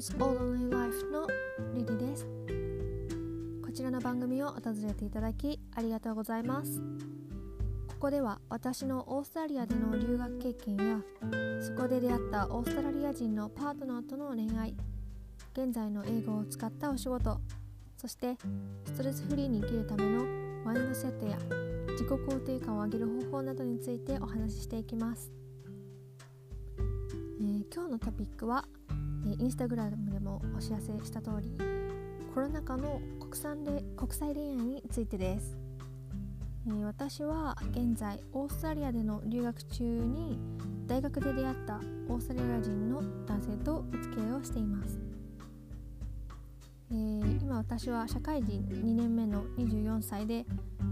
is All Only Life のリリです。こちらの番組を訪れていただきありがとうございます。ここでは私のオーストラリアでの留学経験やそこで出会ったオーストラリア人のパートナーとの恋愛現在の英語を使ったお仕事そしてストレスフリーに生きるためのマインドセットや自己肯定感を上げる方法などについてお話ししていきます。えー、今日のトピックは、え、インスタグラムでもお知らせした通りコロナ禍の国産で国際恋愛についてです、えー、私は現在オーストラリアでの留学中に大学で出会ったオーストラリア人の男性とお付き合いをしています、えー、今私は社会人2年目の24歳で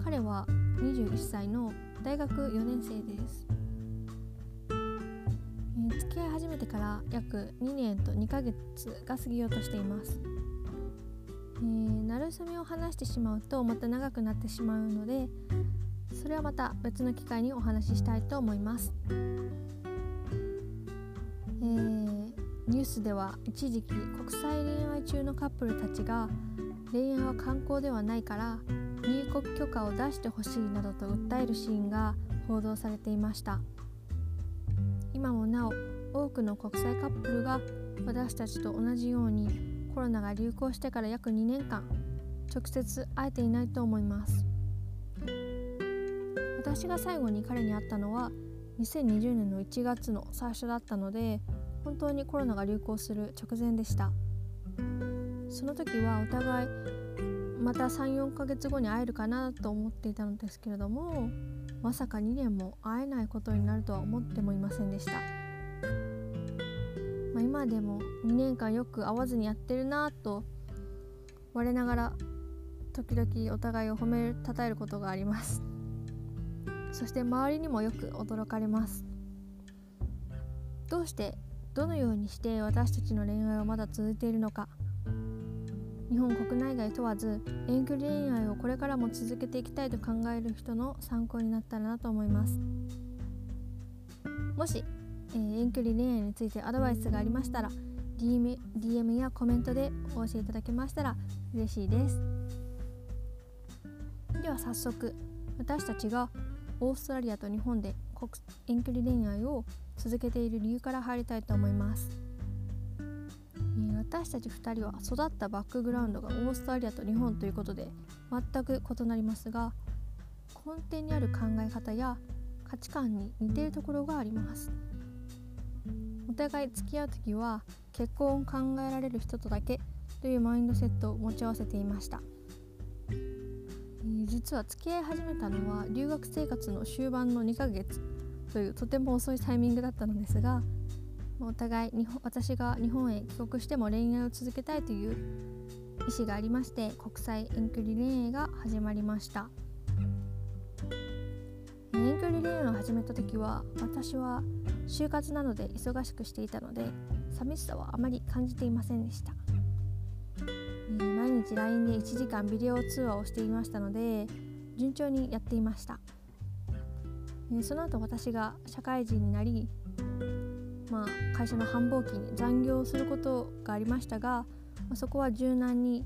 彼は21歳の大学4年生です。めてから約2年と2ヶ月が過ぎようとしています、えー、なるさめを話してしまうとまた長くなってしまうのでそれはまた別の機会にお話ししたいと思います、えー、ニュースでは一時期国際恋愛中のカップルたちが恋愛は観光ではないから入国許可を出してほしいなどと訴えるシーンが報道されていました。今もなお多くの国際カップルが私たちと同じようにコロナが流行してから約2年間直接会えていないと思います。私が最後に彼に会ったのは2020年の1月の最初だったので本当にコロナが流行する直前でした。その時はお互いまた34ヶ月後に会えるかなと思っていたのですけれどもまさか2年も会えないことになるとは思ってもいませんでした、今でも2年間よく会わずにやってるなと我ながら時々お互いを褒めたたえることがあります。そして周りにもよく驚かれます。どうしてどのようにして私たちの恋愛はまだ続いているのか。日本国内外問わず遠距離恋愛をこれからも続けていきたいと考える人の参考になったらなと思います。もし、えー、遠距離恋愛についてアドバイスがありましたら DM, DM やコメントでお教えいただけましたら嬉しいです。では早速私たちがオーストラリアと日本で遠距離恋愛を続けている理由から入りたいと思います。え私たち2人は育ったバックグラウンドがオーストラリアと日本ということで全く異なりますが根底にある考え方や価値観に似ているところがあります。お互い付き合う時は結婚を考えられる人とだけというマインドセットを持ち合わせていました、え、実は付き合い始めたのは留学生活の終盤の2ヶ月というとても遅いタイミングだったのですがお互い日本私が日本へ帰国しても恋愛を続けたいという意思がありまして国際遠距離恋愛が始まりました。遠距離恋愛を始めた時は私は就活などで忙しくしていたので寂しさはあまり感じていませんでした。毎日 LINE で1時間ビデオ通話をしていましたので順調にやっていました。その後私が社会人になりまあ、会社の繁忙期に残業することがありましたが、まあ、そこは柔軟に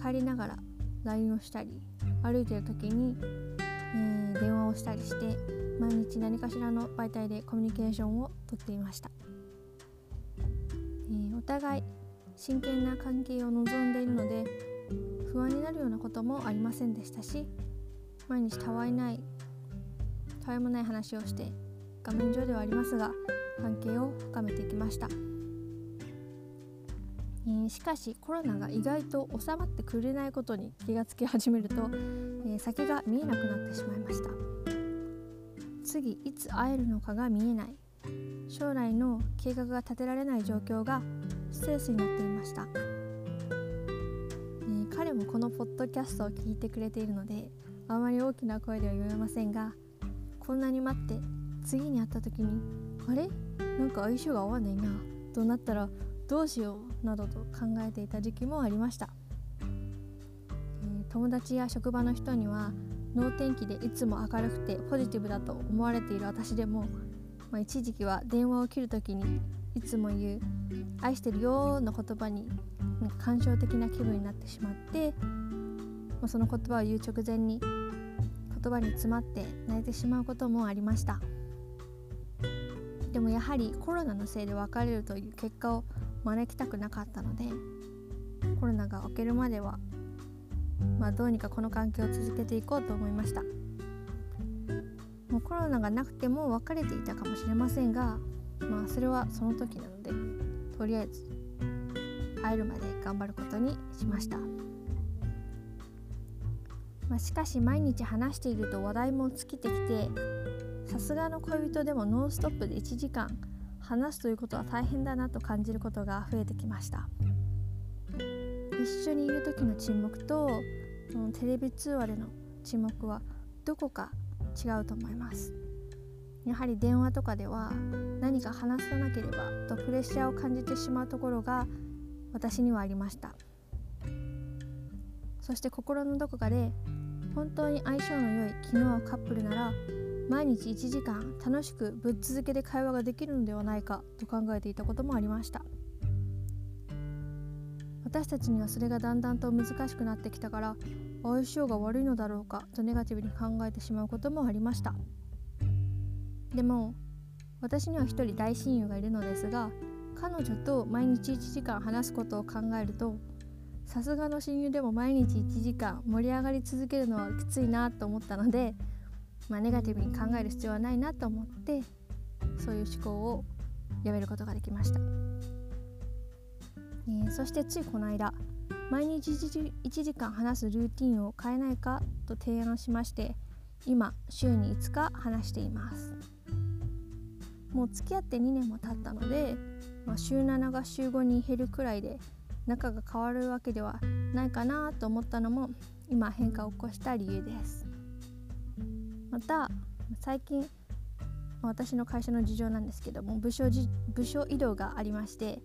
帰りながら LINE をしたり歩いてる時に、えー、電話をしたりして毎日何かしらの媒体でコミュニケーションをとっていました、えー、お互い真剣な関係を望んでいるので不安になるようなこともありませんでしたし毎日たわいないたわいもない話をして画面上ではありますが関係を深めていきました、えー、しかしコロナが意外と収まってくれないことに気がつき始めると、えー、先が見えなくなってしまいました。次いつ会えるのかが見えない。将来の計画が立てられない状況がストレスになっていました、え、彼もこのポッドキャストを聞いてくれているのであまり大きな声では言えませんがこんなに待って次に会った時にあれ？なんか相性が合わないなとなったらどうしようなどと考えていた時期もありました、えー、友達や職場の人には能天気でいつも明るくてポジティブだと思われている私でも、まあ、一時期は電話を切る時にいつも言う「愛してるよ」の言葉に感傷的な気分になってしまってもうその言葉を言う直前に言葉に詰まって泣いてしまうこともありました。でもやはりコロナのせいで別れるという結果を招きたくなかったのでコロナが明けるまではまあどうにかこの関係を続けていこうと思いましたもうコロナがなくても別れていたかもしれませんがまあそれはその時なのでとりあえず会えるまで頑張ることにしました。まあ、しかし毎日話していると話題も尽きてきてさすがの恋人でもノンストップで1時間話すということは大変だなと感じることが増えてきました一緒にいる時の沈黙とテレビ通話での沈黙はどこか違うと思います。やはり電話とかでは何か話さなければとプレッシャーを感じてしまうところが私にはありました。そして心のどこかで本当に相性の良い気の合うカップルなら毎日1時間楽しくぶっ続けで会話ができるのではないかと考えていたこともありました。私たちにはそれがだんだんと難しくなってきたから相性が悪いのだろうかとネガティブに考えてしまうこともありました。でも私には一人大親友がいるのですが彼女と毎日1時間話すことを考えるとさすがの親友でも毎日1時間盛り上がり続けるのはきついなと思ったので、まあ、ネガティブに考える必要はないなと思ってそういう思考をやめることができました、えー、そしてついこの間毎日 1, 時間話すルーティンを変えないかと提案しまして今週に5日話しています。もう付き合って2年も経ったので、まあ、週7が週5に減るくらいで仲が変わるわけではないかなと思ったのも今変化を起こした理由です。また最近私の会社の事情なんですけども部署部署移動がありまして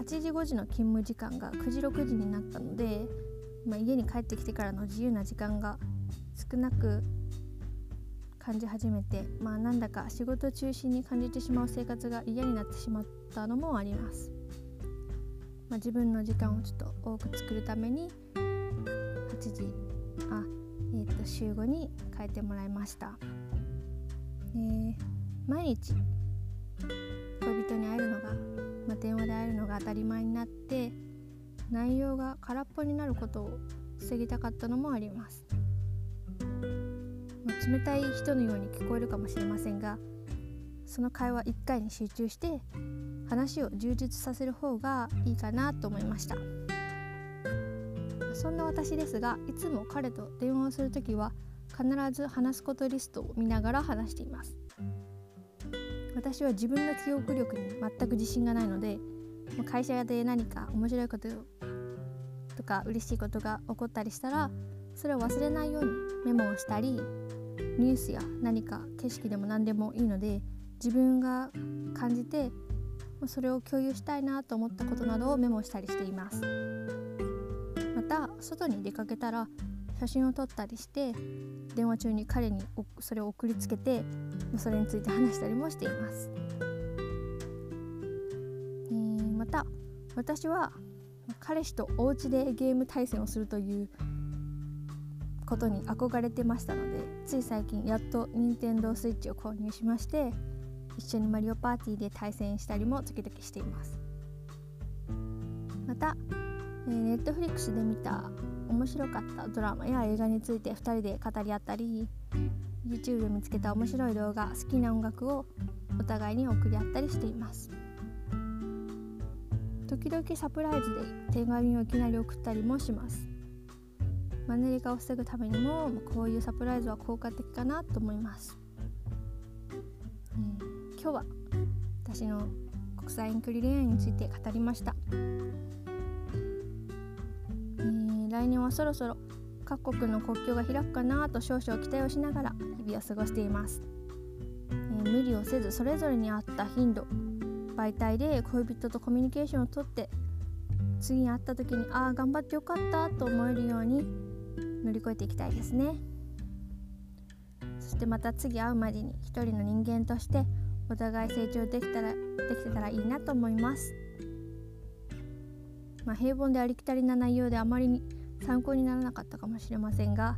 8時5時の勤務時間が9時6時になったので、まあ、家に帰ってきてからの自由な時間が少なく感じ始めてまあなんだか仕事中心に感じてしまう生活が嫌になってしまったのもあります。まあ、自分の時間をちょっと多く作るために8時あ、えー、と週5に変えてもらいました、えー、毎日恋人に会えるの、まあ、電話で会えるのが当たり前になって内容が空っぽになることを防ぎたかったのもあります、まあ、冷たい人のように聞こえるかもしれませんがその会話1回に集中して話を充実させる方がいいかなと思いました。そんな私ですがいつも彼と電話をする時は必ず話すことリストを見ながら話しています。私は自分の記憶力に全く自信がないので会社で何か面白いこととか嬉しいことが起こったりしたらそれを忘れないようにメモをしたりニュースや何か景色でも何でもいいので自分が感じてそれを共有したいなと思ったことなどをメモしたりしています。また外に出かけたら写真を撮ったりして電話中に彼にそれを送りつけてそれについて話したりもしています、えー、また私は彼氏とお家でゲーム対戦をするということに憧れてましたのでつい最近やっと任天堂 switch を購入しまして一緒にマリオパーティーで対戦したりも時々しています。また、えー、ネットフリックスで見た面白かったドラマや映画について2人で語り合ったり YouTube で見つけた面白い動画好きな音楽をお互いに送り合ったりしています。時々サプライズで手紙をいきなり送ったりもします。マネリ化を防ぐためにもこういうサプライズは効果的かなと思います。今日は私の国際遠距離恋愛について語りました、来年はそろそろ各国の国境が開くかなと少々期待をしながら日々を過ごしています、えー、無理をせずそれぞれに合った頻度媒体で恋人とコミュニケーションをとって次に会った時にああ頑張ってよかったと思えるように乗り越えていきたいですねそしてまた次会うまでに一人の人間としてお互い成長できたらできてたらいいなと思います。まあ、平凡でありきたりな内容であまりに参考にならなかったかもしれませんが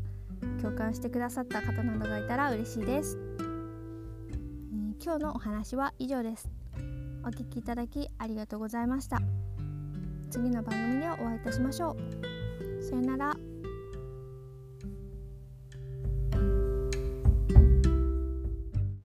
共感してくださった方などがいたら嬉しいです、えー、今日のお話は以上です。お聞きいただきありがとうございました。次の番組でお会いいたしましょう。さよなら。